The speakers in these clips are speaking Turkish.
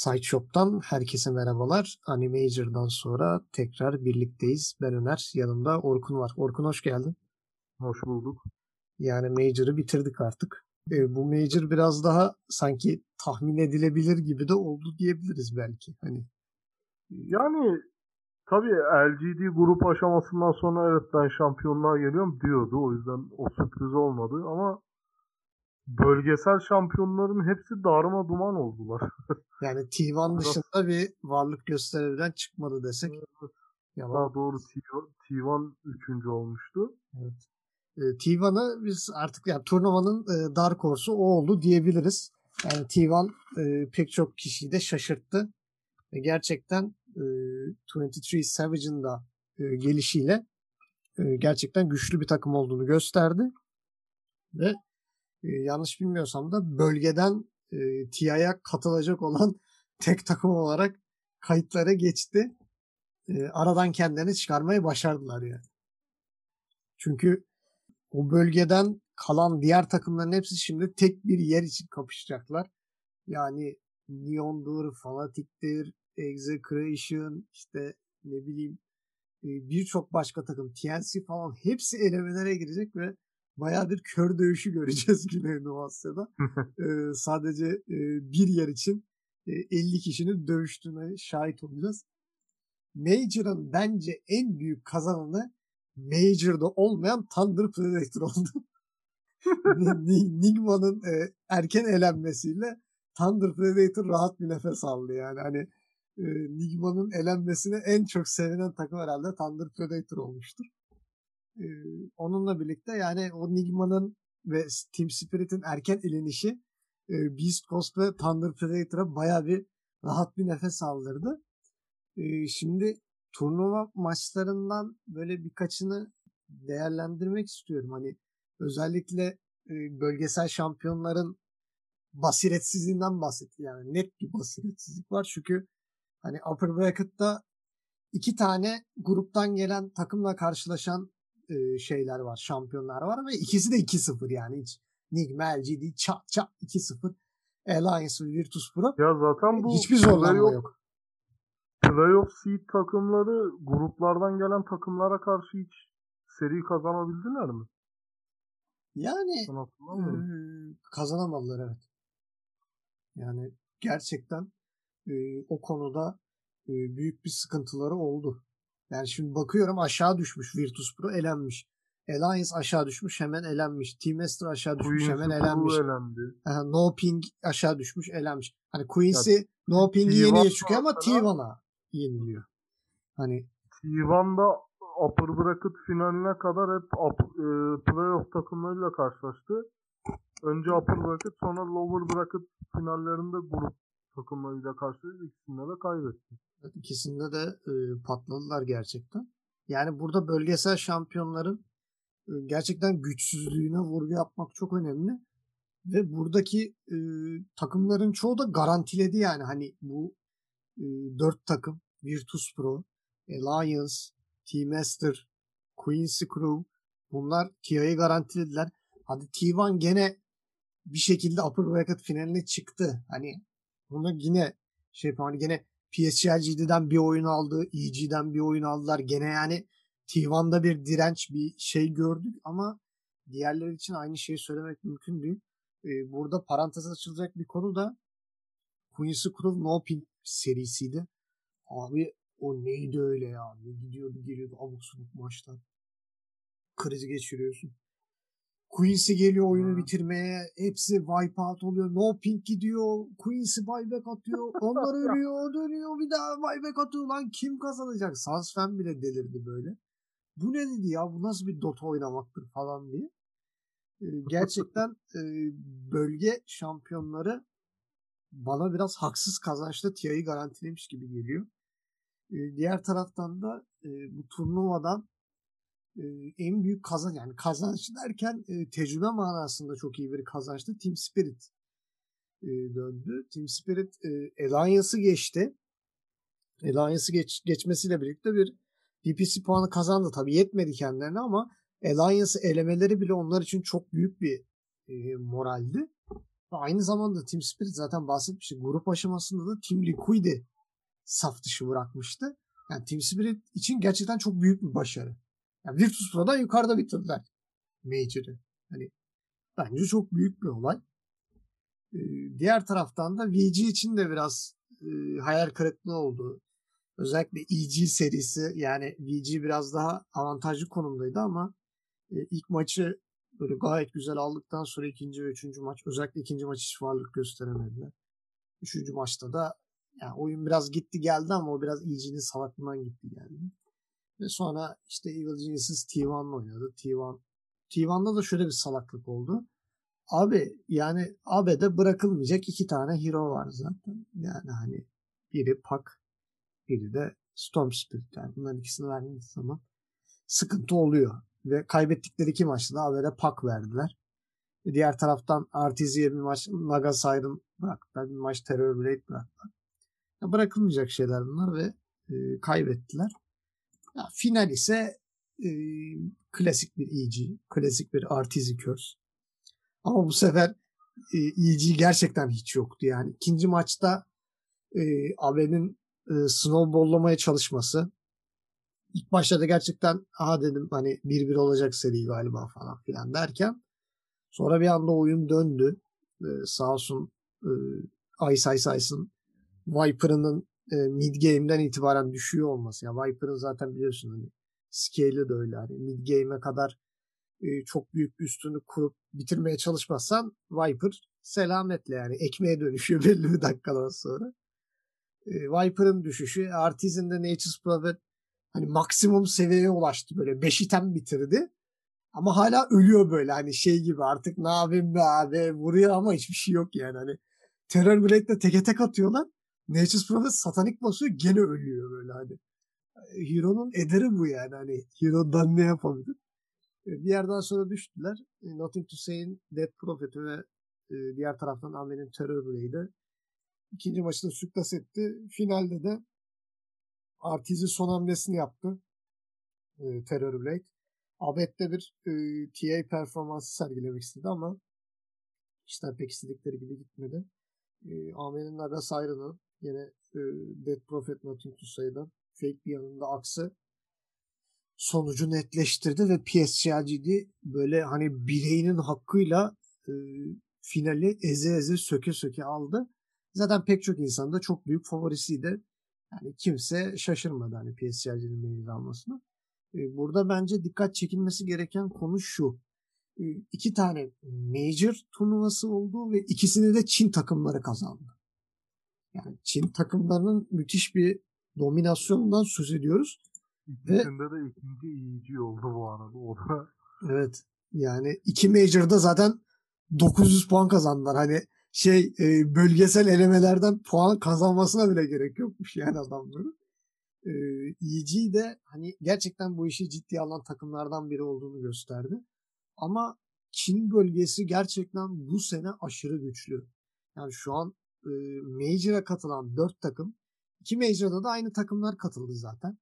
Sideshop'tan herkese merhabalar. Animajor'dan sonra tekrar birlikteyiz. Ben Öner, yanımda Orkun var. Orkun hoş geldin. Hoş bulduk. Yani Major'ı bitirdik artık. E, bu Major biraz daha sanki tahmin edilebilir gibi de oldu diyebiliriz belki. Hani yani tabii LGD grup aşamasından sonra evet ben şampiyonluğa geliyorum diyordu. O yüzden o sürpriz olmadı ama bölgesel şampiyonların hepsi darma duman oldular. yani T1 dışında bir varlık gösterebilen çıkmadı desek. Yalan. Daha doğru T1 üçüncü olmuştu. Evet. E, T1'ı biz artık yani turnuvanın e, Dark Horse'u o oldu diyebiliriz. Yani T1 e, pek çok kişiyi de şaşırttı. Ve gerçekten e, 23 Savage'ın da e, gelişiyle e, gerçekten güçlü bir takım olduğunu gösterdi. Ve e, yanlış bilmiyorsam da bölgeden e, TIA'ya katılacak olan tek takım olarak kayıtlara geçti. E, aradan kendilerini çıkarmayı başardılar yani. Çünkü o bölgeden kalan diğer takımların hepsi şimdi tek bir yer için kapışacaklar. Yani Neon'dur, Fanatic'tir, Execration, işte ne bileyim birçok başka takım, TNC falan hepsi elemelere girecek ve bayağı bir kör dövüşü göreceğiz Güneydoğu Asya'da. ee, sadece e, bir yer için e, 50 kişinin dövüştüğüne şahit olacağız. Major'ın bence en büyük kazananı Major'da olmayan Thunder Predator oldu. Nigma'nın e, erken elenmesiyle Thunder Predator rahat bir nefes aldı yani. Hani e, Nigma'nın elenmesine en çok sevinen takım herhalde Thunder Predator olmuştur. E, onunla birlikte yani o Nigma'nın ve Team Spirit'in erken elenişi e, Beast Coast ve Thunder Predator'a baya bir rahat bir nefes aldırdı. E, şimdi turnuva maçlarından böyle birkaçını değerlendirmek istiyorum. Hani özellikle e, bölgesel şampiyonların basiretsizliğinden bahsetti. Yani net bir basiretsizlik var. Çünkü hani upper bracket'ta iki tane gruptan gelen takımla karşılaşan e, şeyler var. Şampiyonlar var ve ikisi de 2-0 yani hiç Nigma LGD çat çat 2-0 Alliance ve Virtus Pro. Ya zaten bu hiçbir zorlanma yok playoff seed takımları gruplardan gelen takımlara karşı hiç seri kazanabildiler mi? Yani e, kazanamadılar evet. Yani gerçekten e, o konuda e, büyük bir sıkıntıları oldu. Yani şimdi bakıyorum aşağı düşmüş Virtus Pro elenmiş. Alliance aşağı düşmüş hemen elenmiş. Team Master aşağı düşmüş Queen's hemen elenmiş. Aha, no Ping aşağı düşmüş elenmiş. Hani Quincy ya, No Ping'i yeniye çıkıyor ama T1'a yeniliyor. Hani T1'da upper bracket finaline kadar hep up, e, playoff takımlarıyla karşılaştı. Önce upper bracket sonra lower bracket finallerinde grup takımlarıyla karşılaştı. İkisinde de kaybetti. İkisinde de e, patladılar gerçekten. Yani burada bölgesel şampiyonların e, gerçekten güçsüzlüğüne vurgu yapmak çok önemli. Ve buradaki e, takımların çoğu da garantiledi yani hani bu e, 4 takım Virtus Pro, Alliance, T-Master, Quincy Crew bunlar TIA'yı garantilediler. Hadi T1 gene bir şekilde upper bracket finaline çıktı. Hani bunu yine şey hani gene PSG'den bir oyun aldı. EG'den bir oyun aldılar. Gene yani T1'da bir direnç bir şey gördük ama diğerleri için aynı şeyi söylemek mümkün değil. Ee, burada parantez açılacak bir konu da Quincy Crew No Pin serisiydi. Abi o neydi öyle ya? Ne gidiyordu geliyordu abuk subuk maçlar. Krizi geçiriyorsun. Quincy geliyor oyunu bitirmeye. Hepsi wipe out oluyor. No pink gidiyor. Quincy buyback atıyor. Onlar ölüyor dönüyor. Bir daha buyback atıyor. Lan kim kazanacak? Sansfen bile delirdi böyle. Bu ne dedi ya? Bu nasıl bir Dota oynamaktır falan diye. Ee, gerçekten e, bölge şampiyonları bana biraz haksız kazançla TIA'yı garantilemiş gibi geliyor. E, diğer taraftan da e, bu turnuvadan en büyük kazanç yani kazanç derken e, tecrübe manasında çok iyi bir kazançtı. Team Spirit e, döndü. Team Spirit e, Alliance'ı geçti. Alliance'ı geç, geçmesiyle birlikte bir DPC puanı kazandı. Tabii yetmedi kendilerine ama Alliance'ı elemeleri bile onlar için çok büyük bir e, moraldi. Aynı zamanda Team Spirit zaten bahsetmiştik. Grup aşamasında da Team Liquid'i saf dışı bırakmıştı. Yani Team Spirit için gerçekten çok büyük bir başarı. Yani Virtus Pro'dan yukarıda bitirdiler Major'ı. Hani bence çok büyük bir olay. Ee, diğer taraftan da VG için de biraz e, hayal kırıklığı oldu. Özellikle EG serisi yani VG biraz daha avantajlı konumdaydı ama e, ilk maçı böyle gayet güzel aldıktan sonra ikinci ve üçüncü maç özellikle ikinci maç hiç varlık gösteremediler. Üçüncü maçta da yani oyun biraz gitti geldi ama o biraz EG'nin salaklığından gitti geldi. Ve sonra işte Evil Geniuses T1'la oynadı. T1 T1'da da şöyle bir salaklık oldu. Abi yani AB'de bırakılmayacak iki tane hero var zaten. Yani hani biri Pak, biri de Storm Spirit. Yani bunların ikisini verdiğiniz zaman sıkıntı oluyor. Ve kaybettikleri iki maçta da AB'de Pak verdiler. Ve diğer taraftan RTZ'ye bir maç Naga Siren bıraktılar. Bir maç Terror Blade bıraktılar. Ya bırakılmayacak şeyler bunlar ve e, kaybettiler. Ya, final ise e, klasik bir EG, klasik bir RTZ Curse. Ama bu sefer e, EG gerçekten hiç yoktu yani. İkinci maçta e, Abe'nin e, snowballlamaya çalışması. İlk başta da gerçekten aha dedim hani 1-1 olacak seri galiba falan filan derken sonra bir anda oyun döndü. E, sağ olsun e, Ice Ice Ice'ın Viper'ının e, mid game'den itibaren düşüyor olması. Yani Viper'ın zaten biliyorsun hani scale'i de öyle. Hani mid game'e kadar e, çok büyük üstünü kurup bitirmeye çalışmazsan Viper selametle yani ekmeğe dönüşüyor belli bir dakikadan sonra. E, Viper'ın düşüşü Artisan'da Nature's Prophet hani maksimum seviyeye ulaştı böyle 5 item bitirdi. Ama hala ölüyor böyle hani şey gibi artık ne yapayım be abi vuruyor ama hiçbir şey yok yani hani Terror Blade'le teke tek atıyorlar. Nature's Prophet satanik basıyor gene ölüyor böyle hani. Hero'nun ederi bu yani hani Hero'dan ne yapabilir? E, bir yerden sonra düştüler. E, Nothing to Say'in Dead Prophet'i ve e, diğer taraftan Ame'nin Terror Blade'i ikinci maçını süklas etti. Finalde de Artiz'i son hamlesini yaptı. Terror Blade. Abed'de bir e, TA performansı sergilemek istedi ama işler pek istedikleri gibi gitmedi. E, Ame'nin Naga Siren'ı yine e, Dead Prophet Nothing to Say'dan fake bir yanında aksı sonucu netleştirdi ve PSG'de böyle hani bireyin hakkıyla e, finali eze eze söke söke aldı. Zaten pek çok insan da çok büyük favorisiydi. Yani kimse şaşırmadı hani PSG'nin meyil almasına. E, burada bence dikkat çekilmesi gereken konu şu. E, iki tane major turnuvası oldu ve ikisini de Çin takımları kazandı. Yani Çin takımlarının müthiş bir dominasyonundan söz ediyoruz. İkisinde Ve, de ikinci iyici oldu bu arada. O da... Evet. Yani iki Major'da zaten 900 puan kazandılar. Hani şey e, bölgesel elemelerden puan kazanmasına bile gerek yokmuş yani adamların. E, EG de hani gerçekten bu işi ciddi alan takımlardan biri olduğunu gösterdi. Ama Çin bölgesi gerçekten bu sene aşırı güçlü. Yani şu an e, Major'a katılan 4 takım. iki Major'da da aynı takımlar katıldı zaten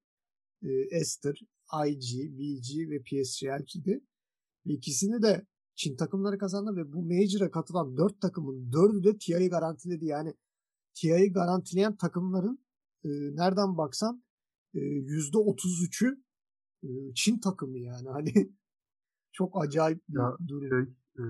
e, Esther, IG, BG ve PSG'di. Ve ikisini de Çin takımları kazandı ve bu Major'a katılan 4 takımın 4'ü de TI'yi garantiledi. Yani TI'yi garantileyen takımların e, nereden baksan e, %33'ü e, Çin takımı yani. Hani çok acayip bir ya, durum. Şey, e,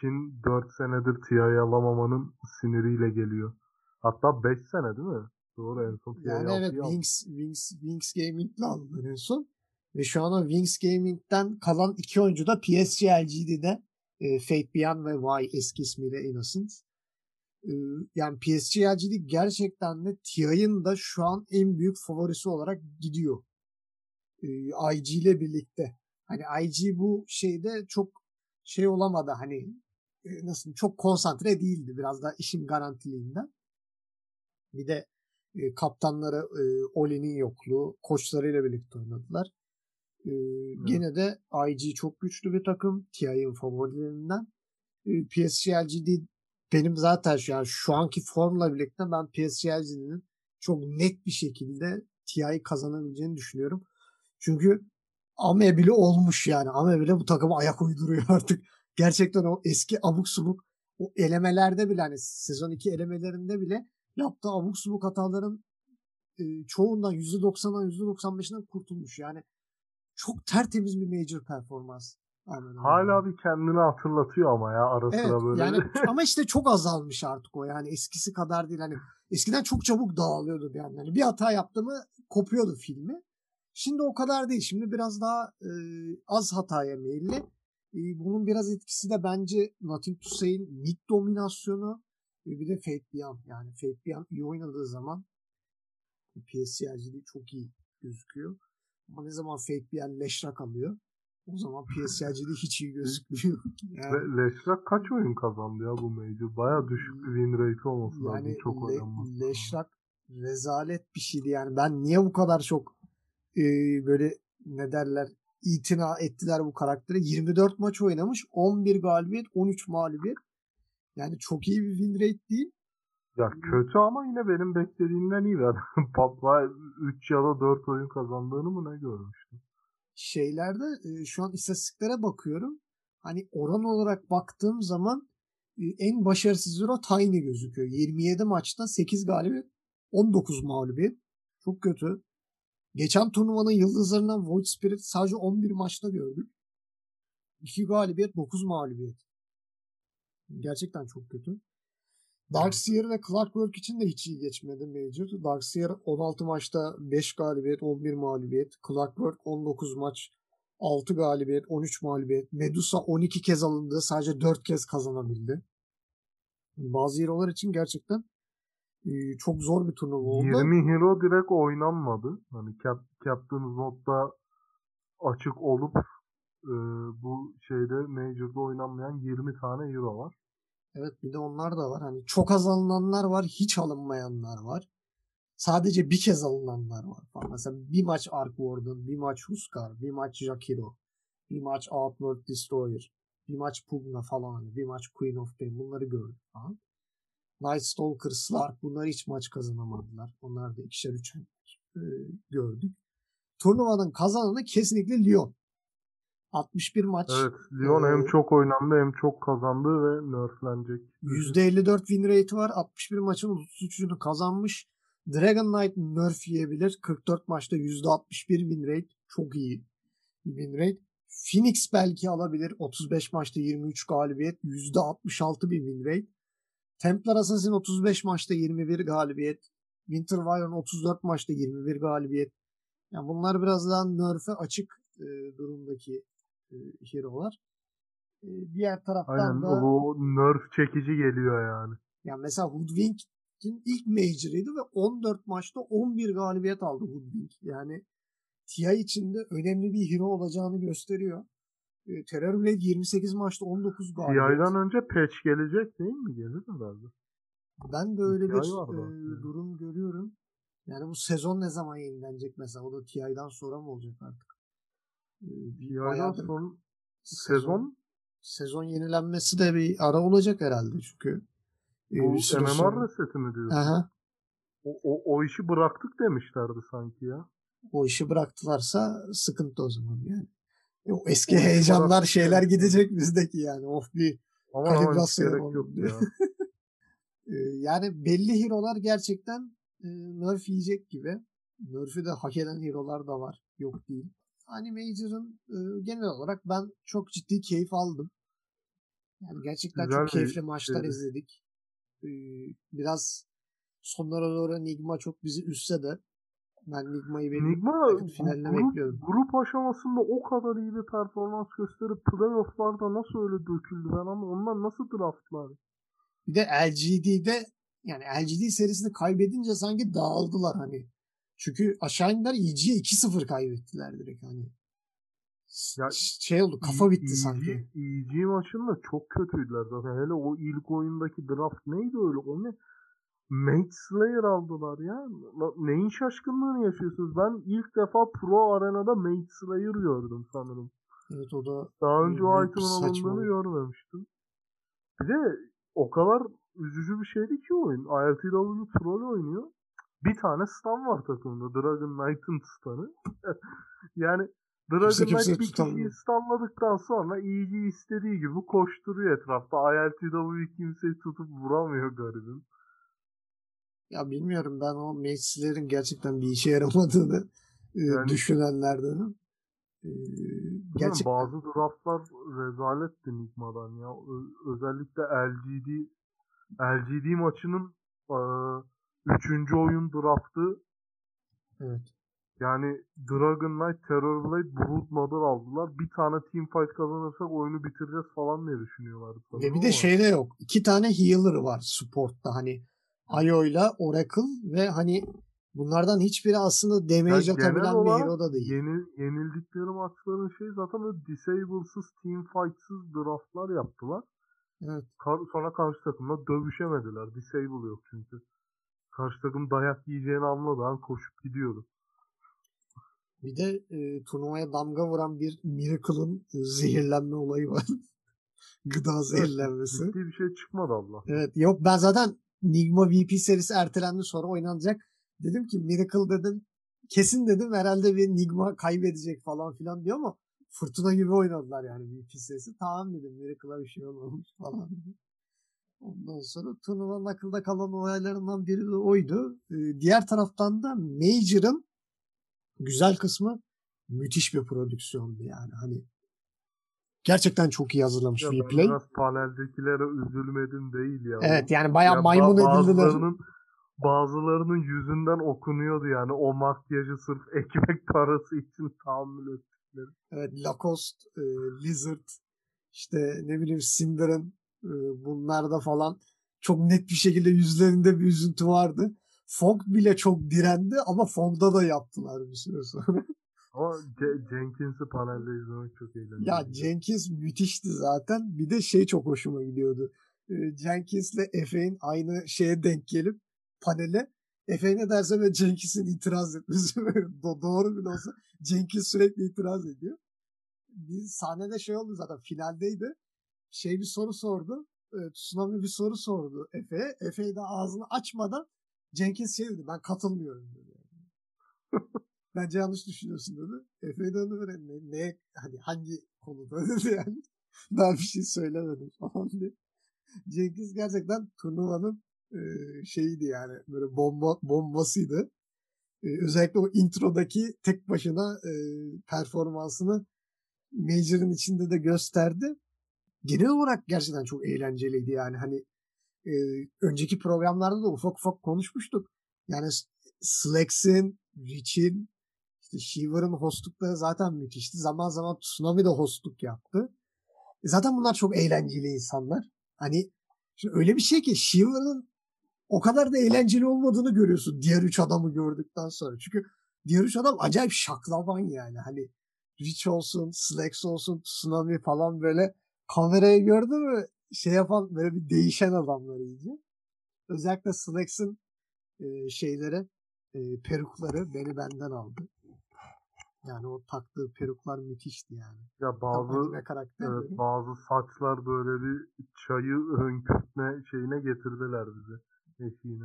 Çin 4 senedir TI'yi alamamanın siniriyle geliyor. Hatta 5 sene değil mi? Doğru en son Yani evet Wings, Wings, Wings Gaming'le aldılar en son. Ve şu an o Wings Gaming'den kalan iki oyuncu da PSG LGD'de e, Fate Beyond ve Y eski ismiyle Innocent. E, yani PSG LGD gerçekten de TI'nin da şu an en büyük favorisi olarak gidiyor. E, IG ile birlikte. Hani IG bu şeyde çok şey olamadı hani e, nasıl çok konsantre değildi biraz da işin garantiliğinden. Bir de e, kaptanları e, Oli'nin yokluğu koçlarıyla birlikte oynadılar. E, Gene de IG çok güçlü bir takım. TI'nin favorilerinden. E, PSGLGD benim zaten şu, yani şu anki formla birlikte ben PSGLGD'nin çok net bir şekilde TI'yi kazanabileceğini düşünüyorum. Çünkü Ame bile olmuş yani. Ame bile bu takıma ayak uyduruyor artık. Gerçekten o eski abuk subuk o elemelerde bile hani sezon 2 elemelerinde bile yaptığı abuk subuk hataların e, çoğundan %90'dan %95'inden kurtulmuş. Yani çok tertemiz bir major performans. Aynen Hala bir kendini hatırlatıyor ama ya ara evet, sıra böyle. Yani, ama işte çok azalmış artık o yani eskisi kadar değil. Hani eskiden çok çabuk dağılıyordu bir yandan. Yani bir hata yaptı mı kopuyordu filmi. Şimdi o kadar değil. Şimdi biraz daha e, az hataya meyilli. E, bunun biraz etkisi de bence Nothing to Say'in mid dominasyonu ve bir de Fate Beyond. Yani Fate Beyond iyi oynadığı zaman PSC'ciliği çok iyi gözüküyor. Ama ne zaman Fate Beyond leşrak alıyor o zaman PSG'de hiç iyi gözükmüyor. Yani, Ve Leşrak kaç oyun kazandı ya bu Major? Baya düşük bir win rate olması yani lazım. Çok Le- Leşrak rezalet bir şeydi yani. Ben niye bu kadar çok e, böyle ne derler itina ettiler bu karaktere. 24 maç oynamış. 11 galibiyet, 13 mağlubiyet. Yani çok iyi bir win rate değil. Ya kötü ama yine benim beklediğimden iyi. Patla 3 ya da 4 oyun kazandığını mı ne görmüştüm? şeylerde e, şu an istatistiklere bakıyorum. Hani oran olarak baktığım zaman e, en başarısız Euro Tiny gözüküyor. 27 maçta 8 galibiyet, 19 mağlubiyet. Çok kötü. Geçen turnuvanın yıldızlarından Void Spirit sadece 11 maçta gördük. 2 galibiyet, 9 mağlubiyet. Gerçekten çok kötü. Darkseer ve Clockwork için de hiç iyi geçmedi Major. Darkseer 16 maçta 5 galibiyet, 11 mağlubiyet. Clockwork 19 maç, 6 galibiyet, 13 mağlubiyet. Medusa 12 kez alındı, sadece 4 kez kazanabildi. Bazı hero'lar için gerçekten çok zor bir turnuva oldu. 20 hero direkt oynanmadı. Hani Cap Captain's Note'da açık olup e, bu şeyde Major'da oynanmayan 20 tane hero var. Evet bir de onlar da var. Hani çok az alınanlar var, hiç alınmayanlar var. Sadece bir kez alınanlar var falan. Mesela bir maç Ark Warden, bir maç Huskar, bir maç Jakiro, bir maç Outworld Destroyer, bir maç Pugna falan bir maç Queen of Pain bunları gördük falan. Night Stalker, Slark bunlar hiç maç kazanamadılar. Onlar da ikişer üçer e, gördük. Turnuvanın kazananı kesinlikle Lyon. 61 maç. Evet. Lyon ee, hem çok oynandı hem çok kazandı ve nerflenecek. %54 win rate var. 61 maçın 33'ünü kazanmış. Dragon Knight nerf yiyebilir. 44 maçta %61 win rate. Çok iyi win rate. Phoenix belki alabilir. 35 maçta 23 galibiyet. %66 bir win rate. Templar Assassin 35 maçta 21 galibiyet. Winter Wyvern 34 maçta 21 galibiyet. Yani bunlar biraz daha nerf'e açık e, durumdaki e, hero'lar. E, diğer taraftan Aynen, da bu nerf çekici geliyor yani. Yani mesela Hoodwink'in ilk major'ıydı ve 14 maçta 11 galibiyet aldı Hoodwink. Yani TI içinde önemli bir hero olacağını gösteriyor. E, Terrorblade 28 maçta 19 galibiyet. TI'den önce patch gelecek değil mi? Gelir herhalde. Ben de öyle bir e, durum görüyorum. Yani bu sezon ne zaman yenilenecek mesela? O da TI'den sonra mı olacak artık? Yardan son sezon sezon yenilenmesi de bir ara olacak herhalde çünkü. Bu e, MMR sonra... reseti mi diyorsun? Aha. O, o, o işi bıraktık demişlerdi sanki ya. O işi bıraktılarsa sıkıntı o zaman yani. O eski o heyecanlar şeyler gidecek bizdeki yani. Of bir ama kalibrasyon yok ya. E, yani belli hero'lar gerçekten e, nerf yiyecek gibi. Nerf'ü de hak eden hero'lar da var. Yok değil. Animator'ın e, genel olarak ben çok ciddi keyif aldım. Yani gerçekten Güzel çok keyifli maçlar şey. izledik. E, biraz sonlara doğru Nigma çok bizi üstse de ben Nigma'yı benim Nigma finaline grup, bekliyorum. Grup aşamasında o kadar iyi bir performans gösterip playofflarda nasıl öyle döküldü ben ama onlar nasıl draftlar? Bir de LGD'de yani LGD serisini kaybedince sanki dağıldılar hani. Çünkü aşağı indiler EG'ye 2-0 kaybettiler direkt hani. Ya, şey oldu kafa e, bitti EG, sanki. EG maçında çok kötüydüler zaten. Hele o ilk oyundaki draft neydi öyle? O ne? Mate Slayer aldılar ya. Neyin şaşkınlığını yaşıyorsunuz? Ben ilk defa Pro Arena'da Mate Slayer gördüm sanırım. Evet o da daha önce o item'ın alındığını görmemiştim. Bir de o kadar üzücü bir şeydi ki oyun. ILTW troll oynuyor bir tane stan var takımda. Dragon Knight'ın stanı. yani Dragon Kimse Knight bir kişiyi stunladıktan sonra iyice istediği gibi koşturuyor etrafta. ILTW kimseyi tutup vuramıyor garibim. Ya bilmiyorum ben o meclislerin gerçekten bir işe yaramadığını e, Yani- düşünenlerdenim. E, Gerçekten. Bazı draftlar rezaletti Nigma'dan ya. Ö- özellikle LGD LGD maçının e, üçüncü oyun draftı evet. yani Dragon Knight, Terror Blade, Brood Mother aldılar. Bir tane team fight kazanırsak oyunu bitireceğiz falan diye düşünüyorlardı. Ve bir de ama şeyde yok. İki tane healer var support'ta hani Ayo'yla Oracle ve hani bunlardan hiçbiri aslında damage Yani atabilen bir hero da değil. Yeni, yenildikleri maçların şey zaten böyle disablesız, team fightsız draftlar yaptılar. Evet. Kar- sonra karşı takımla dövüşemediler. Disable yok çünkü. Karşı takım dayak yiyeceğini anladı an koşup gidiyordu. Bir de e, turnuvaya damga vuran bir Miracle'ın zehirlenme olayı var. Gıda zehirlenmesi. Ciddi bir şey çıkmadı Allah. Evet yok ben zaten Nigma VP serisi ertelendi sonra oynanacak. Dedim ki Miracle dedim kesin dedim herhalde bir Nigma kaybedecek falan filan diyor ama fırtına gibi oynadılar yani VP serisi. Tamam dedim Miracle'a bir şey olmamış falan. Ondan sonra turnuvanın akılda kalan olaylarından biri de oydu. Ee, diğer taraftan da Major'ın güzel kısmı müthiş bir prodüksiyondu yani. Hani gerçekten çok iyi hazırlamış Ya replay. biraz paneldekilere üzülmedim değil ya. Evet yani bayağı Ya maymun edildiler. Bazılarının, yüzünden okunuyordu yani o makyajı sırf ekmek parası için tahammül ettikleri. Evet, Lacoste, e, Lizard, işte ne bileyim Cinder'ın e, bunlarda falan çok net bir şekilde yüzlerinde bir üzüntü vardı. Fog bile çok direndi ama Fog'da da yaptılar bir süre sonra. Ce- Jenkins'i panelde izlemek çok eğlenceli. ya Jenkins müthişti zaten. Bir de şey çok hoşuma gidiyordu. E, Jenkins'le Efe'nin aynı şeye denk gelip panele Efe ne derse ve Jenkins'in itiraz etmesi. Do- doğru bile olsa Jenkins sürekli itiraz ediyor. Bir sahnede şey oldu zaten finaldeydi. Şey bir soru sordu. E, Tsunami bir soru sordu Efe'ye. Efe de ağzını açmadan Jenkins şey dedi ben katılmıyorum dedi. Bence yanlış düşünüyorsun dedi. Efe de onu böyle ne, neye hani hangi konuda dedi yani. Daha bir şey söylemedim falan diye. Jenkins gerçekten turnuvanın e, şeyiydi yani böyle bomba bombasıydı. E, özellikle o introdaki tek başına e, performansını Major'ın içinde de gösterdi. Genel olarak gerçekten çok eğlenceliydi yani hani e, önceki programlarda da ufak ufak konuşmuştuk. Yani Slex'in, Rich'in, işte Shiver'ın hostlukları zaten müthişti. Zaman zaman Tsunami de hostluk yaptı. E, zaten bunlar çok eğlenceli insanlar. Hani şimdi öyle bir şey ki Shiver'ın o kadar da eğlenceli olmadığını görüyorsun diğer üç adamı gördükten sonra. Çünkü diğer üç adam acayip şaklaban yani. Hani Rich olsun, Slex olsun, Tsunami falan böyle kamerayı gördü mü şey yapan böyle bir değişen adamlar iyice. Özellikle Slex'in e, şeyleri, e, perukları beni benden aldı. Yani o taktığı peruklar müthişti yani. Ya bazı evet, bazı saçlar böyle bir çayı hönkürtme şeyine getirdiler bize. Eşiğine.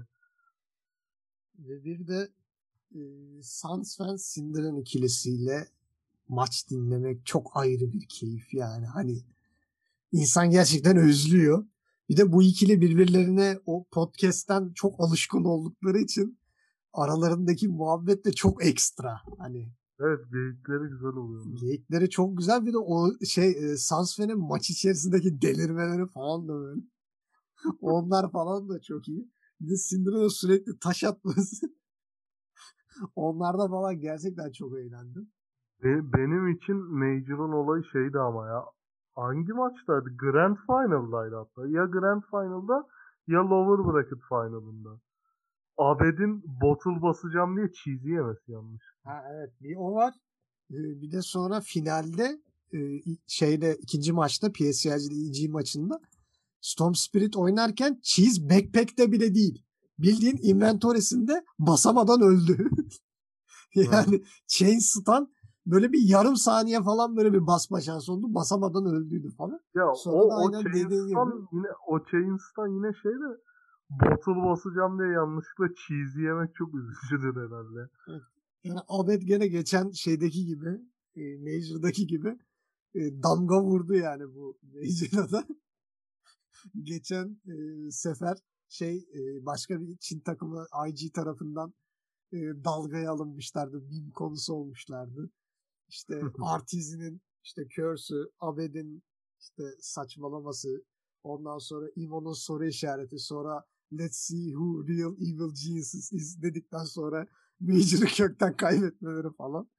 Ve bir de e, Sans ve Cinder'ın ikilisiyle maç dinlemek çok ayrı bir keyif yani. Hani insan gerçekten özlüyor. Bir de bu ikili birbirlerine o podcast'ten çok alışkın oldukları için aralarındaki muhabbet de çok ekstra. Hani Evet geyikleri güzel oluyor. geyikleri çok güzel. Bir de o şey e, Sansfe'nin maç içerisindeki delirmeleri falan da böyle. Onlar falan da çok iyi. Bir de Cinder'ın sürekli taş atması. Onlarda falan gerçekten çok eğlendim. Be- benim için Major'ın olayı şeydi ama ya. Hangi maçtaydı? Grand Final'daydı hatta. Ya Grand Final'da ya Lower Bracket Final'ında. Abed'in bottle basacağım diye cheesy yemesi yanlış. Ha evet bir o var. Ee, bir de sonra finalde e, şeyde ikinci maçta PSG'de EG maçında Storm Spirit oynarken Cheese backpack'te bile değil. Bildiğin inventory'sinde basamadan öldü. yani Chain Stun böyle bir yarım saniye falan böyle bir basma şansı oldu. Basamadan öldüydü falan. Ya Sonra o, da o aynen dediğin Chains'tan yine o Chains'tan yine şey de bottle basacağım diye yanlışlıkla cheesy yemek çok üzücüdür herhalde. Yani Abed gene geçen şeydeki gibi e, Major'daki gibi e, damga vurdu yani bu Major'da da. Geçen e, sefer şey e, başka bir Çin takımı IG tarafından e, dalgaya alınmışlardı. Meme konusu olmuşlardı. İşte Artizi'nin işte Curse'ü, Abed'in işte saçmalaması, ondan sonra Imo'nun soru işareti, sonra Let's see who real evil geniuses is dedikten sonra Major'ı kökten kaybetmeleri falan.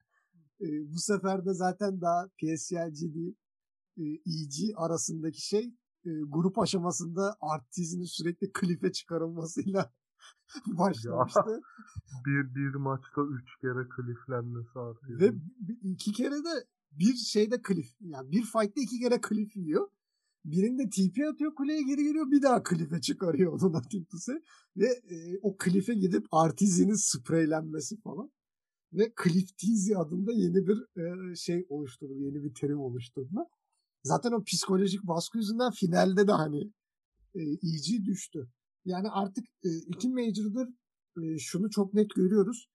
E, bu sefer de zaten daha PSLG değil e, EG arasındaki şey e, grup aşamasında Artiz'in sürekli klife çıkarılmasıyla başlamıştı. bir, bir maçta üç kere kliflenmesi artıyor. Ve iki kere de bir şeyde klif yani bir fight'ta iki kere klif yiyor. Birinde TP atıyor kuleye geri geliyor bir daha klife çıkarıyor onu Nothing. Ve e, o klife gidip Artizi'nin spreylenmesi falan. Ve Cliff Teasy adında yeni bir e, şey oluşturdu. Yeni bir terim oluşturdular. Zaten o psikolojik baskı yüzünden finalde de hani e, EG düştü. Yani artık e, iki Major'dır e, şunu çok net görüyoruz.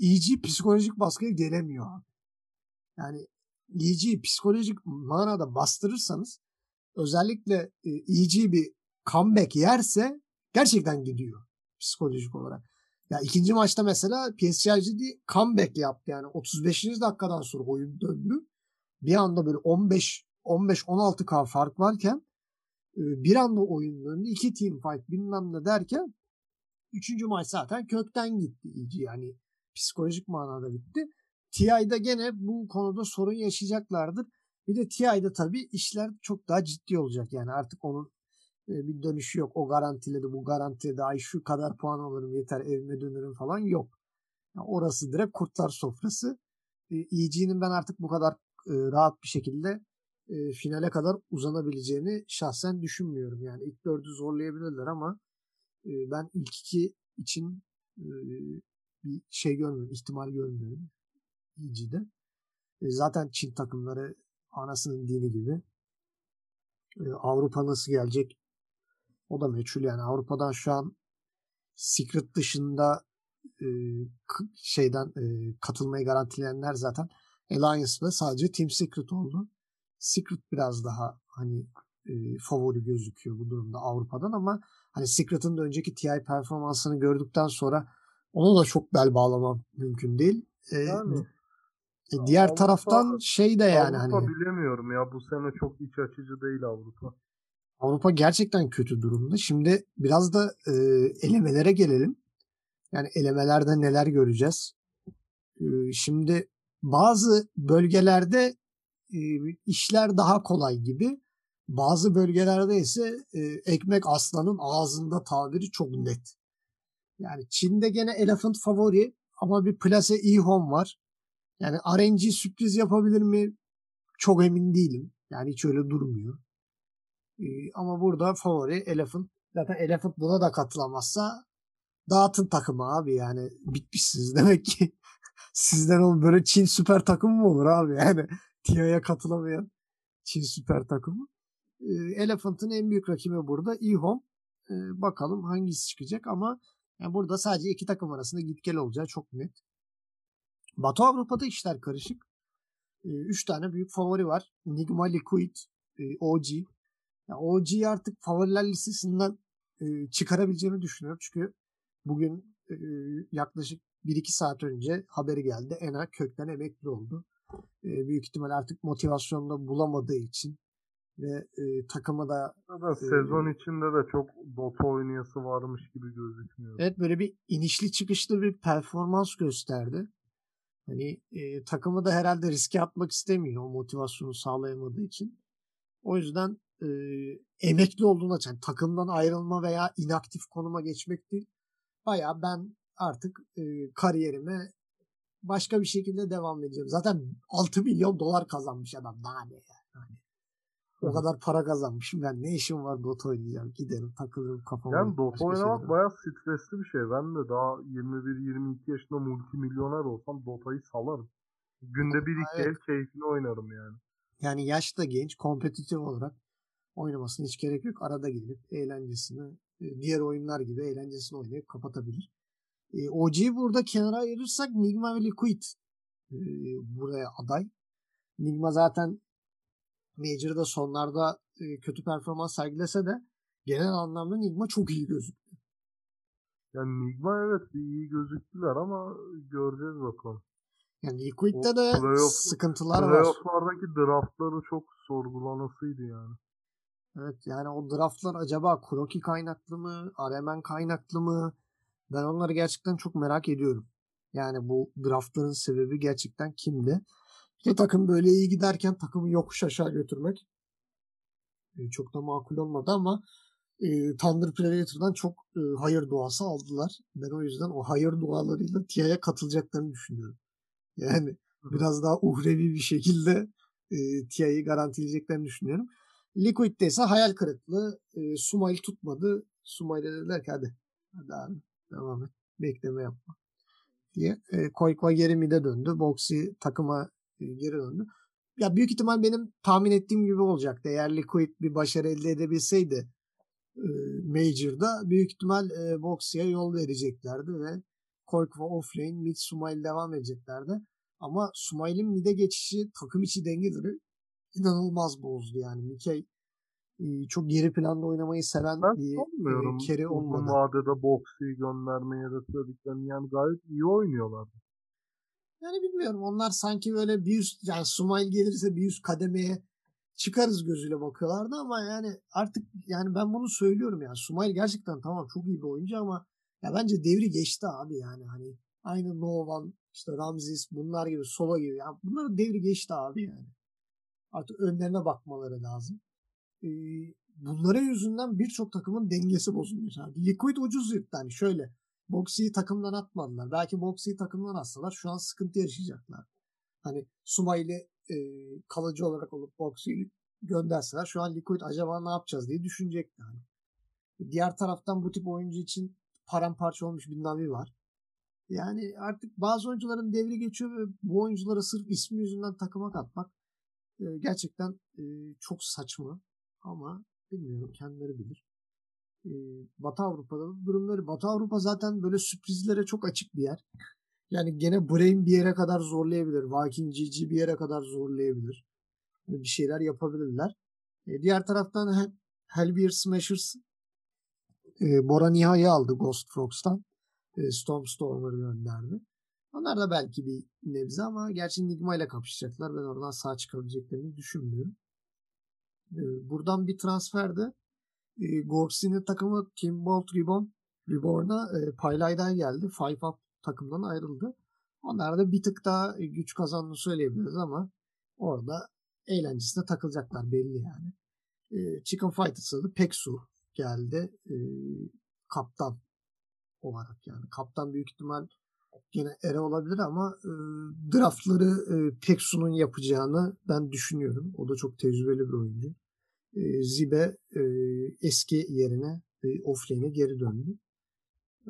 EG psikolojik baskıya gelemiyor abi. Yani EG psikolojik manada bastırırsanız özellikle e, EG bir comeback yerse gerçekten gidiyor psikolojik olarak. Ya ikinci maçta mesela PSG comeback yaptı yani 35. dakikadan sonra oyun döndü. Bir anda böyle 15 15-16k fark varken e, bir anda oyun döndü. iki team fight bilmem ne derken üçüncü maç zaten kökten gitti iyice yani psikolojik manada bitti. TI'de gene bu konuda sorun yaşayacaklardır. Bir de TI'de tabii işler çok daha ciddi olacak yani artık onun e, bir dönüşü yok. O garantiledi bu garantiledi ay şu kadar puan alırım yeter evime dönerim falan yok. Yani orası direkt kurtlar sofrası. EG'nin ben artık bu kadar e, rahat bir şekilde e, finale kadar uzanabileceğini şahsen düşünmüyorum. Yani ilk dördü zorlayabilirler ama e, ben ilk iki için e, bir şey görmüyorum, ihtimal görmüyorum. EG'de. E, zaten Çin takımları anasının dini gibi. E, Avrupa nasıl gelecek? O da meçhul yani. Avrupa'dan şu an Secret dışında e, şeyden e, katılmayı garantileyenler zaten Alliance ve sadece Team Secret oldu. Secret biraz daha hani e, favori gözüküyor bu durumda Avrupa'dan ama hani Secret'ın da önceki TI performansını gördükten sonra onu da çok bel bağlamam mümkün değil. E, yani e, diğer Avrupa, taraftan şey de yani Avrupa hani bilemiyorum ya bu sene çok iç açıcı değil Avrupa. Avrupa gerçekten kötü durumda. Şimdi biraz da e, elemelere gelelim. Yani elemelerde neler göreceğiz? E, şimdi bazı bölgelerde e, işler daha kolay gibi. Bazı bölgelerde ise e, ekmek aslanın ağzında tabiri çok net. Yani Çin'de gene Elephant favori ama bir Place E-Home var. Yani RNG sürpriz yapabilir mi? Çok emin değilim. Yani hiç öyle durmuyor. Ee, ama burada favori Elephant. Zaten Elephant buna da katılamazsa dağıtın takımı abi yani bitmişsiniz demek ki. Sizden o böyle Çin süper takımı mı olur abi yani TIA'ya katılamayan Çin süper takımı. E, Elephant'ın en büyük rakibi burada E-Home. E, bakalım hangisi çıkacak ama yani burada sadece iki takım arasında git gel olacağı çok net. Batı Avrupa'da işler karışık. E, üç tane büyük favori var. Nigma Liquid, e, OG. Yani OG'yi artık favoriler listesinden e, çıkarabileceğimi düşünüyorum. Çünkü bugün e, yaklaşık 1-2 saat önce haberi geldi. Ena kökten emekli oldu e, büyük ihtimal artık motivasyonunu bulamadığı için ve e, takıma da da sezon e, içinde de çok Dota oynayası varmış gibi gözükmüyor. Evet böyle bir inişli çıkışlı bir performans gösterdi. Hani e, takımı da herhalde riske atmak istemiyor o motivasyonu sağlayamadığı için. O yüzden e, emekli olduğuna yani takımdan ayrılma veya inaktif konuma geçmek değil. Baya ben artık e, kariyerime başka bir şekilde devam edeceğim. Zaten 6 milyon dolar kazanmış adam. Daha ne yani. O kadar para kazanmışım. Ben ne işim var Dota oynayacağım. Giderim takılırım kafama. Yani Dota oynamak bayağı stresli bir şey. Ben de daha 21-22 yaşında multimilyoner olsam Dota'yı salarım. Günde bir iki evet. el keyfini oynarım yani. Yani yaş da genç, kompetitif olarak oynamasına hiç gerek yok. Arada gelip eğlencesini e, diğer oyunlar gibi eğlencesini oynayıp kapatabilir. E, OG'yi burada kenara ayırırsak Nigma ve Liquid e, buraya aday. Nigma zaten Major'da sonlarda e, kötü performans sergilese de genel anlamda Nigma çok iyi gözüktü. Yani Nigma evet iyi gözüktüler ama göreceğiz bakalım. Yani Liquid'de de playoff, sıkıntılar var. Playoff'lardaki draftları çok sorgulanasıydı yani. Evet yani o draftlar acaba Kuroki kaynaklı mı? Aremen kaynaklı mı? Ben onları gerçekten çok merak ediyorum. Yani bu draftların sebebi gerçekten kimdi? İşte takım böyle iyi giderken takımı yokuş aşağı götürmek e, çok da makul olmadı ama e, Thunder Predator'dan çok e, hayır duası aldılar. Ben o yüzden o hayır dualarıyla TIA'ya katılacaklarını düşünüyorum. Yani biraz daha uhrevi bir şekilde e, TIA'yı garantileyeceklerini düşünüyorum. Liquid'de ise hayal kırıklığı. E, Sumail tutmadı. Sumail'e dediler ki hadi. Hadi abi devam et. Bekleme yapma. Diye. E, Koy Koy geri mide döndü. Boxy takıma geri döndü. Ya büyük ihtimal benim tahmin ettiğim gibi olacaktı. Eğer Liquid bir başarı elde edebilseydi e, Major'da büyük ihtimal e, Boxy'ye yol vereceklerdi ve Koyk ve offlane mid Sumail devam edeceklerdi. Ama Sumail'in mid'e geçişi takım içi dengeleri inanılmaz bozdu yani. Mikey çok geri planda oynamayı seven ben bir e, kere olmadı. Uzun vadede Boxy'yi göndermeye de söylediklerini yani gayet iyi oynuyorlardı. Yani bilmiyorum onlar sanki böyle bir üst yani Sumail gelirse bir üst kademeye çıkarız gözüyle bakıyorlardı ama yani artık yani ben bunu söylüyorum yani Sumail gerçekten tamam çok iyi bir oyuncu ama ya bence devri geçti abi yani hani aynı Novan işte Ramzis bunlar gibi Sova gibi yani bunların devri geçti abi yani. Artık önlerine bakmaları lazım. Ee, bunlara yüzünden birçok takımın dengesi bozulmuş. Yani Liquid ucuz yırttı hani şöyle Boxy'yi takımdan atmadılar. Belki Boxy'yi takımdan atsalar şu an sıkıntı yaşayacaklar. Hani Suma ile e, kalıcı olarak olup Boxy'yi gönderseler şu an Liquid acaba ne yapacağız diye düşünecekti. Hani. Diğer taraftan bu tip oyuncu için paramparça olmuş bir Navi var. Yani artık bazı oyuncuların devri geçiyor ve bu oyunculara sırf ismi yüzünden takıma katmak e, gerçekten e, çok saçma. Ama bilmiyorum kendileri bilir. Batı Avrupa'da durumları. Batı Avrupa zaten böyle sürprizlere çok açık bir yer. Yani gene Brain bir yere kadar zorlayabilir. Viking GG bir yere kadar zorlayabilir. Bir şeyler yapabilirler. Diğer taraftan Hel Hellbeer Smashers Bora Niha'yı aldı Ghost Frogs'tan. E, Stormstormer'ı gönderdi. Onlar da belki bir nebze ama gerçi Nigma ile kapışacaklar. Ben oradan sağ çıkabileceklerini düşünmüyorum. Buradan bir transfer de e, Gorksi'nin takımı Team Bolt Reborn, Reborn'a e, Paylay'dan geldi. Five Up takımdan ayrıldı. Onlar da bir tık daha güç kazandığını söyleyebiliriz ama orada eğlencesine takılacaklar belli yani. E, Chicken Fighters'a da Peksu geldi. E, kaptan olarak yani. Kaptan büyük ihtimal yine Ere olabilir ama e, draftları e, Peksu'nun yapacağını ben düşünüyorum. O da çok tecrübeli bir oyuncu. E, Zibe e, eski yerine e, offlane'e geri döndü.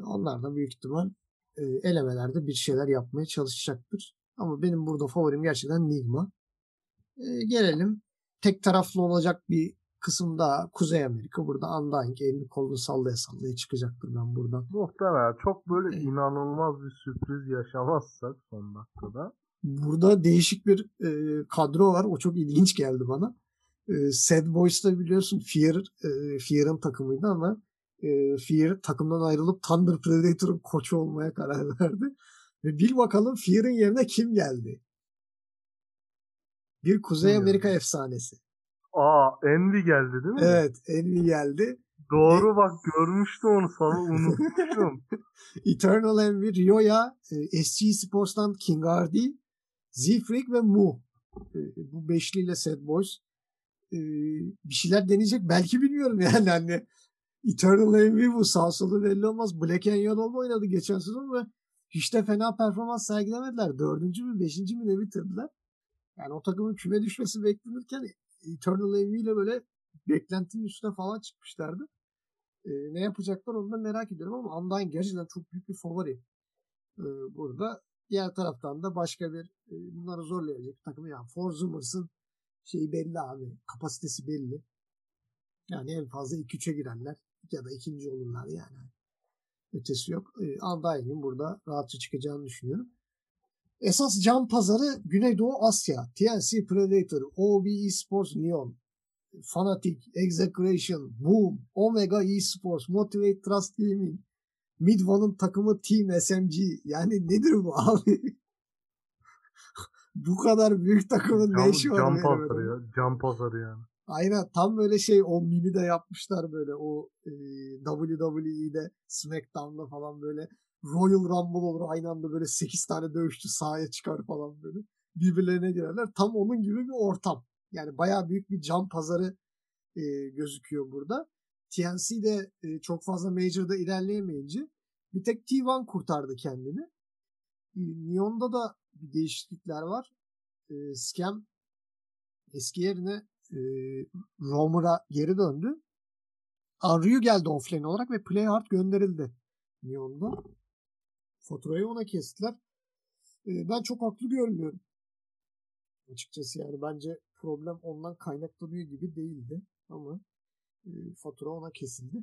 Onlar da büyük ihtimal e, elemelerde bir şeyler yapmaya çalışacaktır. Ama benim burada favorim gerçekten Nigma. E, gelelim tek taraflı olacak bir kısımda Kuzey Amerika. Burada Undying elini kolunu sallaya sallaya çıkacaktır ben buradan. Muhtemelen çok böyle inanılmaz bir sürpriz yaşamazsak son dakikada. Burada değişik bir e, kadro var. O çok ilginç geldi bana. E, Sad Boys da biliyorsun Fear, e, Fear'ın takımıydı ama e, Fear takımdan ayrılıp Thunder Predator'ın koçu olmaya karar verdi. Ve bil bakalım Fear'ın yerine kim geldi? Bir Kuzey Amerika efsanesi. Aa Envy geldi değil mi? Evet Envy geldi. Doğru e- bak görmüştüm onu sana unutmuşum. Eternal Envy, Ryoya, e, SG Sports'tan King Hardy, Z-Freak ve Mu. E, bu beşliyle Sad Boys e, bir şeyler deneyecek. Belki bilmiyorum yani hani Eternal Envy bu sağ solu belli olmaz. Black and Yellow oynadı geçen sezon ve hiç de fena performans sergilemediler. Dördüncü mü beşinci mi ne bitirdiler. Yani o takımın küme düşmesi beklenirken Eternal Envy ile böyle beklentinin üstüne falan çıkmışlardı. Ee, ne yapacaklar onu da merak ediyorum ama Undyne gerçekten çok büyük bir favori ee, burada. Diğer taraftan da başka bir e, bunları zorlayacak takımı yani Forzumers'ın şeyi belli abi. Kapasitesi belli. Yani en fazla 2-3'e girerler ya da ikinci olurlar yani. Ötesi yok. E, Undyne'in burada rahatça çıkacağını düşünüyorum. Esas can pazarı Güneydoğu Asya. TNC Predator, OB Esports Neon, Fnatic, Execration, Boom, Omega Esports, Motivate Trust Gaming, Midvan'ın takımı Team SMG. Yani nedir bu abi? bu kadar büyük takımın Cam, ne işi var? cam pazarı ya. Cam pazarı yani. Aynen tam böyle şey o mimi de yapmışlar böyle o e, WWE'de SmackDown'da falan böyle Royal Rumble olur aynı anda böyle 8 tane dövüşçü sahaya çıkar falan böyle birbirlerine girerler. Tam onun gibi bir ortam. Yani bayağı büyük bir cam pazarı e, gözüküyor burada. TNC de e, çok fazla Major'da ilerleyemeyince bir tek T1 kurtardı kendini. E, Neon'da da bir değişiklikler var. E, Scam eski yerine e, Romer'a geri döndü. Unryu geldi offlane olarak ve Playhard gönderildi Neon'da. Faturayı ona kestiler. E, ben çok haklı görmüyorum. Açıkçası yani bence problem ondan kaynaklanıyor gibi değildi. Ama fatura ona kesildi.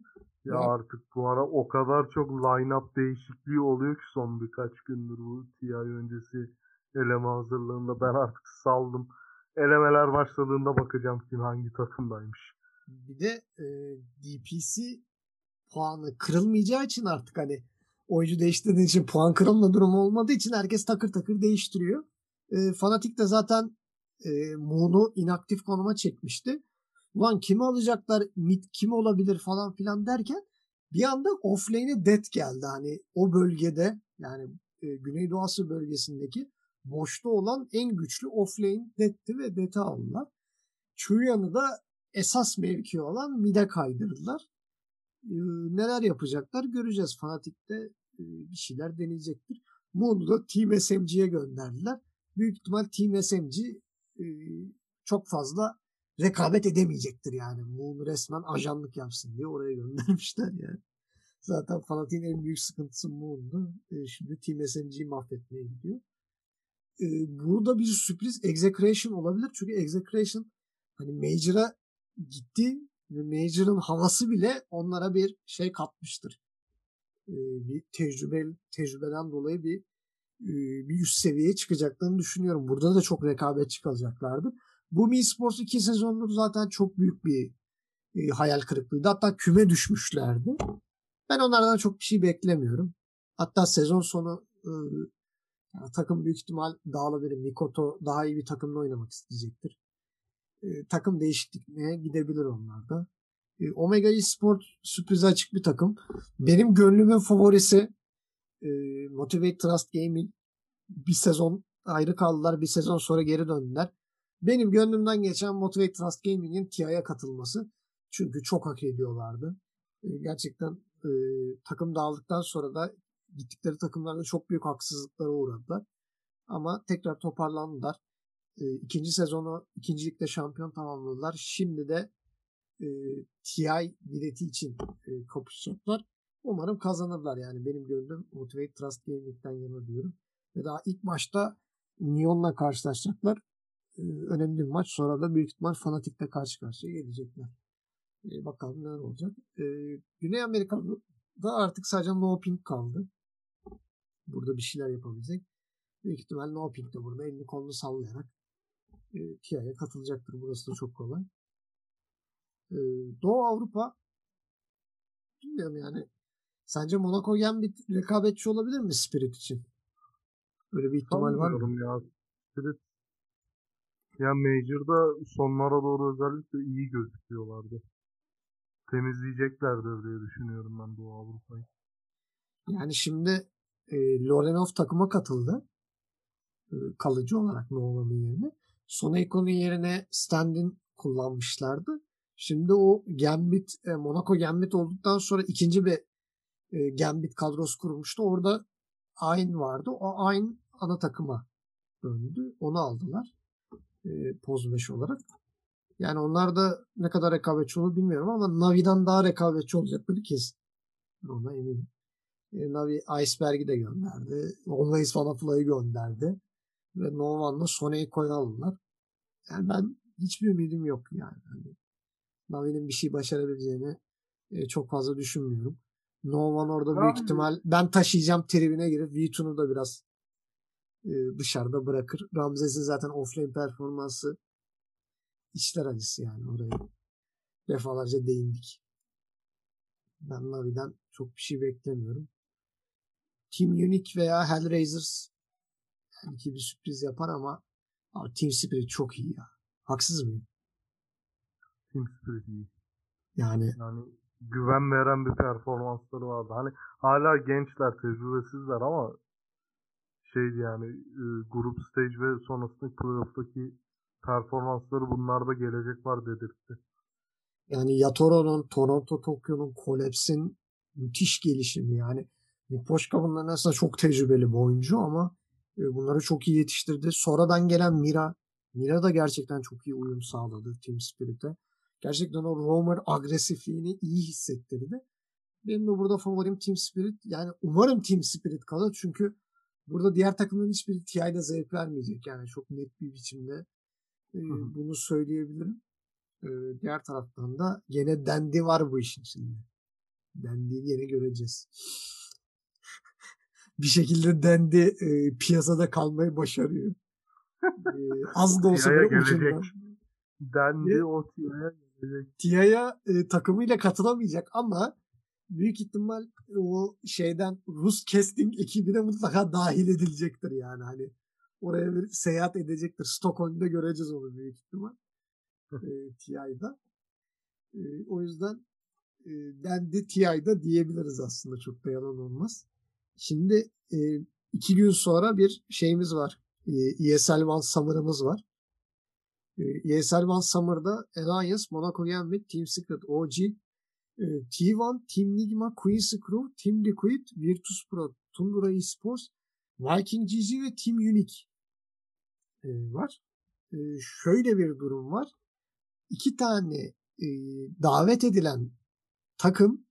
Ya Ya- artık bu ara o kadar çok line-up değişikliği oluyor ki son birkaç gündür bu TI öncesi eleme hazırlığında. Ben artık saldım. Elemeler başladığında bakacağım kim hangi takımdaymış. Bir de e, DPC puanı kırılmayacağı için artık hani oyuncu değiştirdiği için puan kırılma durumu olmadığı için herkes takır takır değiştiriyor. E, Fnatic de zaten e, Moon'u inaktif konuma çekmişti. Ulan kimi alacaklar, mid kim olabilir falan filan derken bir anda offlane'e death geldi. Hani o bölgede yani e, Güneydoğu Asya bölgesindeki boşta olan en güçlü offlane death'ti ve death'i aldılar. Chuyan'ı da esas mevki olan mid'e kaydırdılar. Ee, neler yapacaklar göreceğiz. Fanatik'te e, bir şeyler deneyecektir. Moon'u da Team SMG'ye gönderdiler. Büyük ihtimal Team SMG e, çok fazla rekabet edemeyecektir yani. Moon resmen ajanlık yapsın diye oraya göndermişler yani. Zaten Fanatik'in en büyük sıkıntısı Moon'du. E, şimdi Team SMG'yi mahvetmeye gidiyor. E, burada bir sürpriz Execration olabilir. Çünkü Execration hani Major'a gitti ve Major'ın havası bile onlara bir şey katmıştır. Ee, bir tecrübe tecrübeden dolayı bir e, bir üst seviyeye çıkacaklarını düşünüyorum. Burada da çok rekabetçi kalacaklardır. Bu Mi Sports 2 sezondur zaten çok büyük bir e, hayal kırıklığıydı. Hatta küme düşmüşlerdi. Ben onlardan çok bir şey beklemiyorum. Hatta sezon sonu e, yani takım büyük ihtimal dağılabilir. Mikoto daha iyi bir takımla oynamak isteyecektir e, takım değişikliğine gidebilir onlar da. E, Omega Esport sürprize açık bir takım. Benim gönlümün favorisi e, Motivate Trust Gaming. Bir sezon ayrı kaldılar. Bir sezon sonra geri döndüler. Benim gönlümden geçen Motivate Trust Gaming'in TIA'ya katılması. Çünkü çok hak ediyorlardı. E, gerçekten e, takım dağıldıktan sonra da gittikleri takımlarda çok büyük haksızlıklara uğradılar. Ama tekrar toparlandılar. E, ikinci sezonu ikincilikte şampiyon tamamladılar. Şimdi de e, TI bileti için e, kapışacaklar. Umarım kazanırlar yani. Benim gönlüm Motivate Trust Gaming'den yana diyorum. Ve daha ilk maçta Neon'la karşılaşacaklar. E, önemli bir maç. Sonra da büyük ihtimal Fanatic'le karşı karşıya gelecekler. E, bakalım neler olacak. E, Güney Amerika'da artık sadece No Pink kaldı. Burada bir şeyler yapabilecek. Büyük ihtimal No Pink de burada elini kolunu sallayarak e, TIA'ya katılacaktır. Burası da çok kolay. E, Doğu Avrupa bilmiyorum yani. Sence Monaco bir rekabetçi olabilir mi Spirit için? Öyle bir ihtimal var mı? Sanmıyorum ya. Spirit ya Major'da sonlara doğru özellikle iyi gözüküyorlardı. Temizleyeceklerdir diye düşünüyorum ben Doğu Avrupa'yı. Yani şimdi e, Lorenov takıma katıldı. E, kalıcı olarak Nova'nın yerine. Soneko'nun yerine Standin kullanmışlardı. Şimdi o Gambit, e, Monaco Gambit olduktan sonra ikinci bir e, Gambit kadrosu kurmuştu. Orada Ayn vardı. O Ayn ana takıma döndü. Onu aldılar. E, Poz 5 olarak. Yani onlar da ne kadar rekabetçi olur bilmiyorum ama Navi'den daha rekabetçi olacakları kesin. Ona eminim. E, Navi Iceberg'i de gönderdi. Always Wanna Fly'ı gönderdi. Ve Novan'la Soneko'yu aldılar. Yani ben hiçbir ümidim yok yani. Hani Navi'nin bir şey başarabileceğini e, çok fazla düşünmüyorum. Novan orada büyük ihtimal ben taşıyacağım tribine girip V2'nu da biraz dışarıda bırakır. Ramzes'in zaten offlane performansı içler acısı yani oraya. Defalarca değindik. Ben Navi'den çok bir şey beklemiyorum. Team Unique veya Hellraisers belki bir sürpriz yapar ama abi Team Spirit çok iyi ya. Haksız mıyım? Team Spirit iyi. Yani Yani güven veren bir performansları vardı. Hani hala gençler, tecrübesizler ama şeydi yani e, grup stage ve sonrasındaki playoff'taki performansları bunlarda gelecek var dedirtti. yani Yatoro'nun, Toronto Tokyo'nun Collapse'in müthiş gelişimi yani. Nipoşka bunların aslında çok tecrübeli bir oyuncu ama e, bunları çok iyi yetiştirdi. Sonradan gelen Mira. Mira da gerçekten çok iyi uyum sağladı Team Spirit'e. Gerçekten o roamer agresifliğini iyi hissettirdi. Benim de burada favorim Team Spirit. Yani umarım Team Spirit kalır çünkü burada diğer takımların hiçbiri TI'de zevk vermeyecek. Yani çok net bir biçimde e, bunu söyleyebilirim. E, diğer taraftan da gene Dendi var bu işin içinde. Dendi'yi gene göreceğiz. bir şekilde Dendi e, piyasada kalmayı başarıyor. E, az da olsa TI'ye böyle ucundan. Dendi o TI'ye gelecek. TIA'ya e, takımıyla katılamayacak ama büyük ihtimal o şeyden Rus casting ekibine mutlaka dahil edilecektir yani hani oraya bir seyahat edecektir. Stockholm'da göreceğiz onu büyük ihtimal. e, TI'da. E, o yüzden e, dendi TI'da diyebiliriz aslında çok da yalan olmaz. Şimdi e, iki gün sonra bir şeyimiz var. E, ESL One Summer'ımız var. E, ESL One Summer'da Alliance, Monaco Gambit, Team Secret, OG, e, T1, Team Nigma, Queen's Crew, Team Liquid, Virtus Pro, Tundra Esports, Viking GG ve Team Unique e, var. E, şöyle bir durum var. İki tane e, davet edilen takım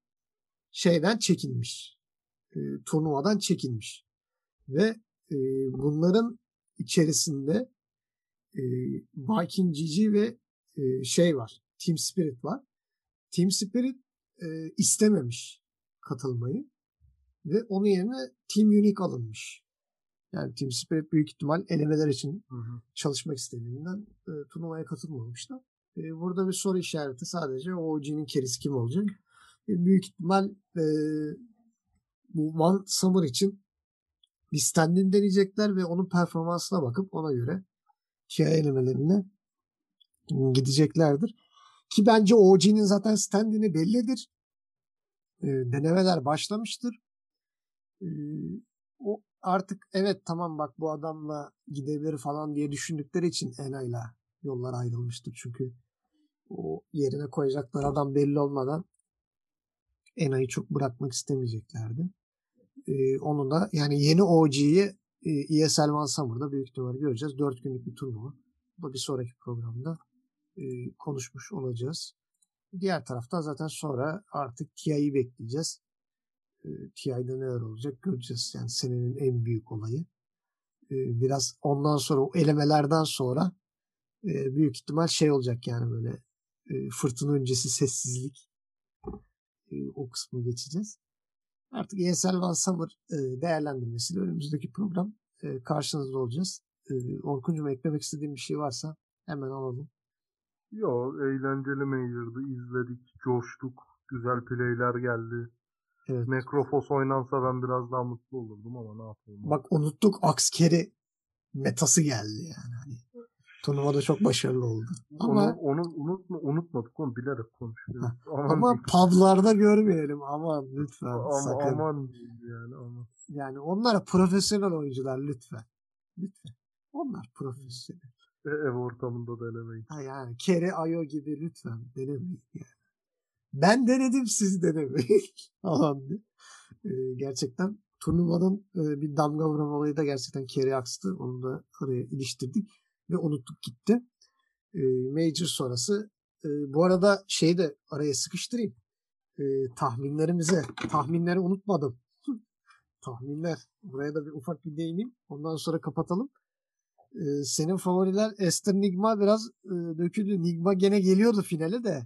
şeyden çekilmiş. Turnuvadan çekilmiş. Ve bunların içerisinde Viking GG ve şey var. Team Spirit var. Team Spirit e, istememiş katılmayı ve onun yerine Team Unique alınmış. Yani Team Spirit büyük ihtimal elemeler için Hı hı. çalışmak istediğinden e, turnuvaya katılmamışlar. E, burada bir soru işareti sadece OG'nin kerisi kim olacak? E, büyük ihtimal e, bu One Summer için bir stand-in deneyecekler ve onun performansına bakıp ona göre TI elemelerine gideceklerdir. Ki bence OG'nin zaten stand-in'i bellidir. E, denemeler başlamıştır. E, o artık evet tamam bak bu adamla gidebilir falan diye düşündükleri için Ena'yla yollar ayrılmıştır. Çünkü o yerine koyacakları adam belli olmadan Ena'yı çok bırakmak istemeyeceklerdi. Ee, onu da yani yeni OG'yi e, ESL One Summer'da büyük ihtimalle göreceğiz. 4 günlük bir turnuva. Bu da bir sonraki programda e, konuşmuş olacağız. Diğer taraftan zaten sonra artık TI'yi bekleyeceğiz. E, TI'de neler olacak göreceğiz. Yani senenin en büyük olayı. E, biraz ondan sonra o elemelerden sonra e, büyük ihtimal şey olacak yani böyle e, fırtına öncesi sessizlik e, o kısmı geçeceğiz. Artık ESL One Summer e, değerlendirmesiyle önümüzdeki program e, karşınızda olacağız. E, Orkuncuğum eklemek istediğim bir şey varsa hemen alalım. Yo eğlenceli Major'dı. izledik, coştuk. Güzel playler geldi. Evet. Necrofos oynansa ben biraz daha mutlu olurdum ama ne yapalım. Bak unuttuk Axker'i metası geldi yani. Hani, turnuvada çok başarılı oldu. Ama onu, onu unutma, unutmadık onu bilerek konuşuyoruz. Aman ama diyeyim. publarda görmeyelim aman lütfen ama, sakın. aman yani aman. Yani onlar profesyonel oyuncular lütfen. Lütfen. Onlar profesyonel. E, ev ortamında denemeyin. Ha yani Kere Ayo gibi lütfen denemeyin yani. Ben denedim siz denemeyin. Falan. Ee, gerçekten turnuvanın e, bir damga vuran olayı da gerçekten Kere Aks'tı. Onu da araya iliştirdik ve unuttuk gitti. Ee, Major sonrası. e, bu arada şeyi de araya sıkıştırayım. Ee, tahminlerimize. Tahminleri unutmadım. Tahminler. Buraya da bir ufak bir değineyim. Ondan sonra kapatalım. Ee, senin favoriler Esther Nigma biraz e, döküldü. Nigma gene geliyordu finale de.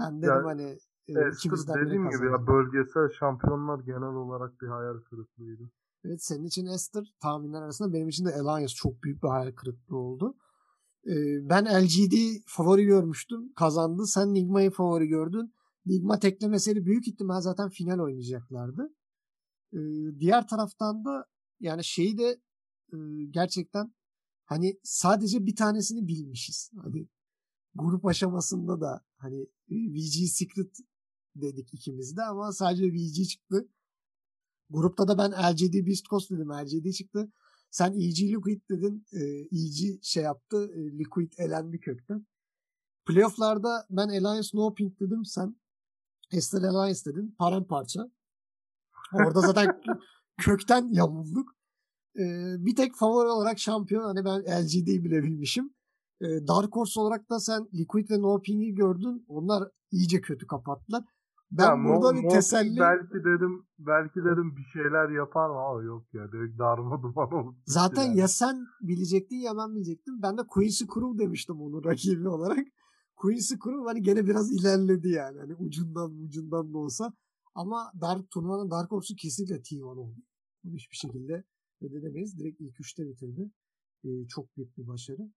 Ben dedim Ya, hani e, Esther dediğim gibi ya bölgesel şampiyonlar genel olarak bir hayal kırıklığıydı. Evet senin için Esther tahminler arasında benim için de Alliance çok büyük bir hayal kırıklığı oldu. Ee, ben LGD favori görmüştüm. Kazandı. Sen Nigma'yı favori gördün. Nigma teklemeseli büyük ihtimal zaten final oynayacaklardı. Ee, diğer taraftan da yani şeyi de e, gerçekten hani sadece bir tanesini bilmişiz. Hani grup aşamasında da hani VG Secret dedik ikimiz de ama sadece VG çıktı. Grupta da ben LGD Beast Coast dedim. LGD çıktı. Sen EG Liquid dedin. E, EG şey yaptı. E, Liquid elendi kökten. Playoff'larda ben Alliance No Pink dedim. Sen Esther Alliance dedin. Paramparça. Orada zaten kökten yamulduk. E, bir tek favori olarak şampiyon hani ben LGD'yi bile bilmişim. E, Dark Horse olarak da sen Liquid ve No Pink'i gördün. Onlar iyice kötü kapattılar. Ben ya, burada Mo- bir teselli... Belki dedim belki dedim bir şeyler yapar ama yok ya direkt darma duman oldu. Zaten yani. ya sen bilecektin ya ben bilecektim. Ben de Quincy Crew demiştim onun rakibi olarak. Quincy Crew hani gene biraz ilerledi yani. Hani ucundan ucundan da olsa. Ama Dark turnuvanın Dark Horse'u kesinlikle T1 oldu. Hiçbir şekilde rededemeyiz. Direkt ilk üçte bitirdi. Ee, çok büyük bir başarı.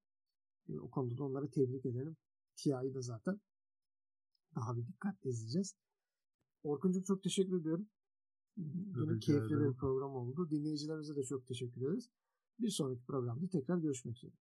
Ee, o konuda da onları tebrik edelim. TI'yi da zaten daha bir dikkatle izleyeceğiz. Orkun'cum çok teşekkür ediyorum. Yine keyifli bir program oldu. Dinleyicilerimize de çok teşekkür ederiz. Bir sonraki programda tekrar görüşmek üzere.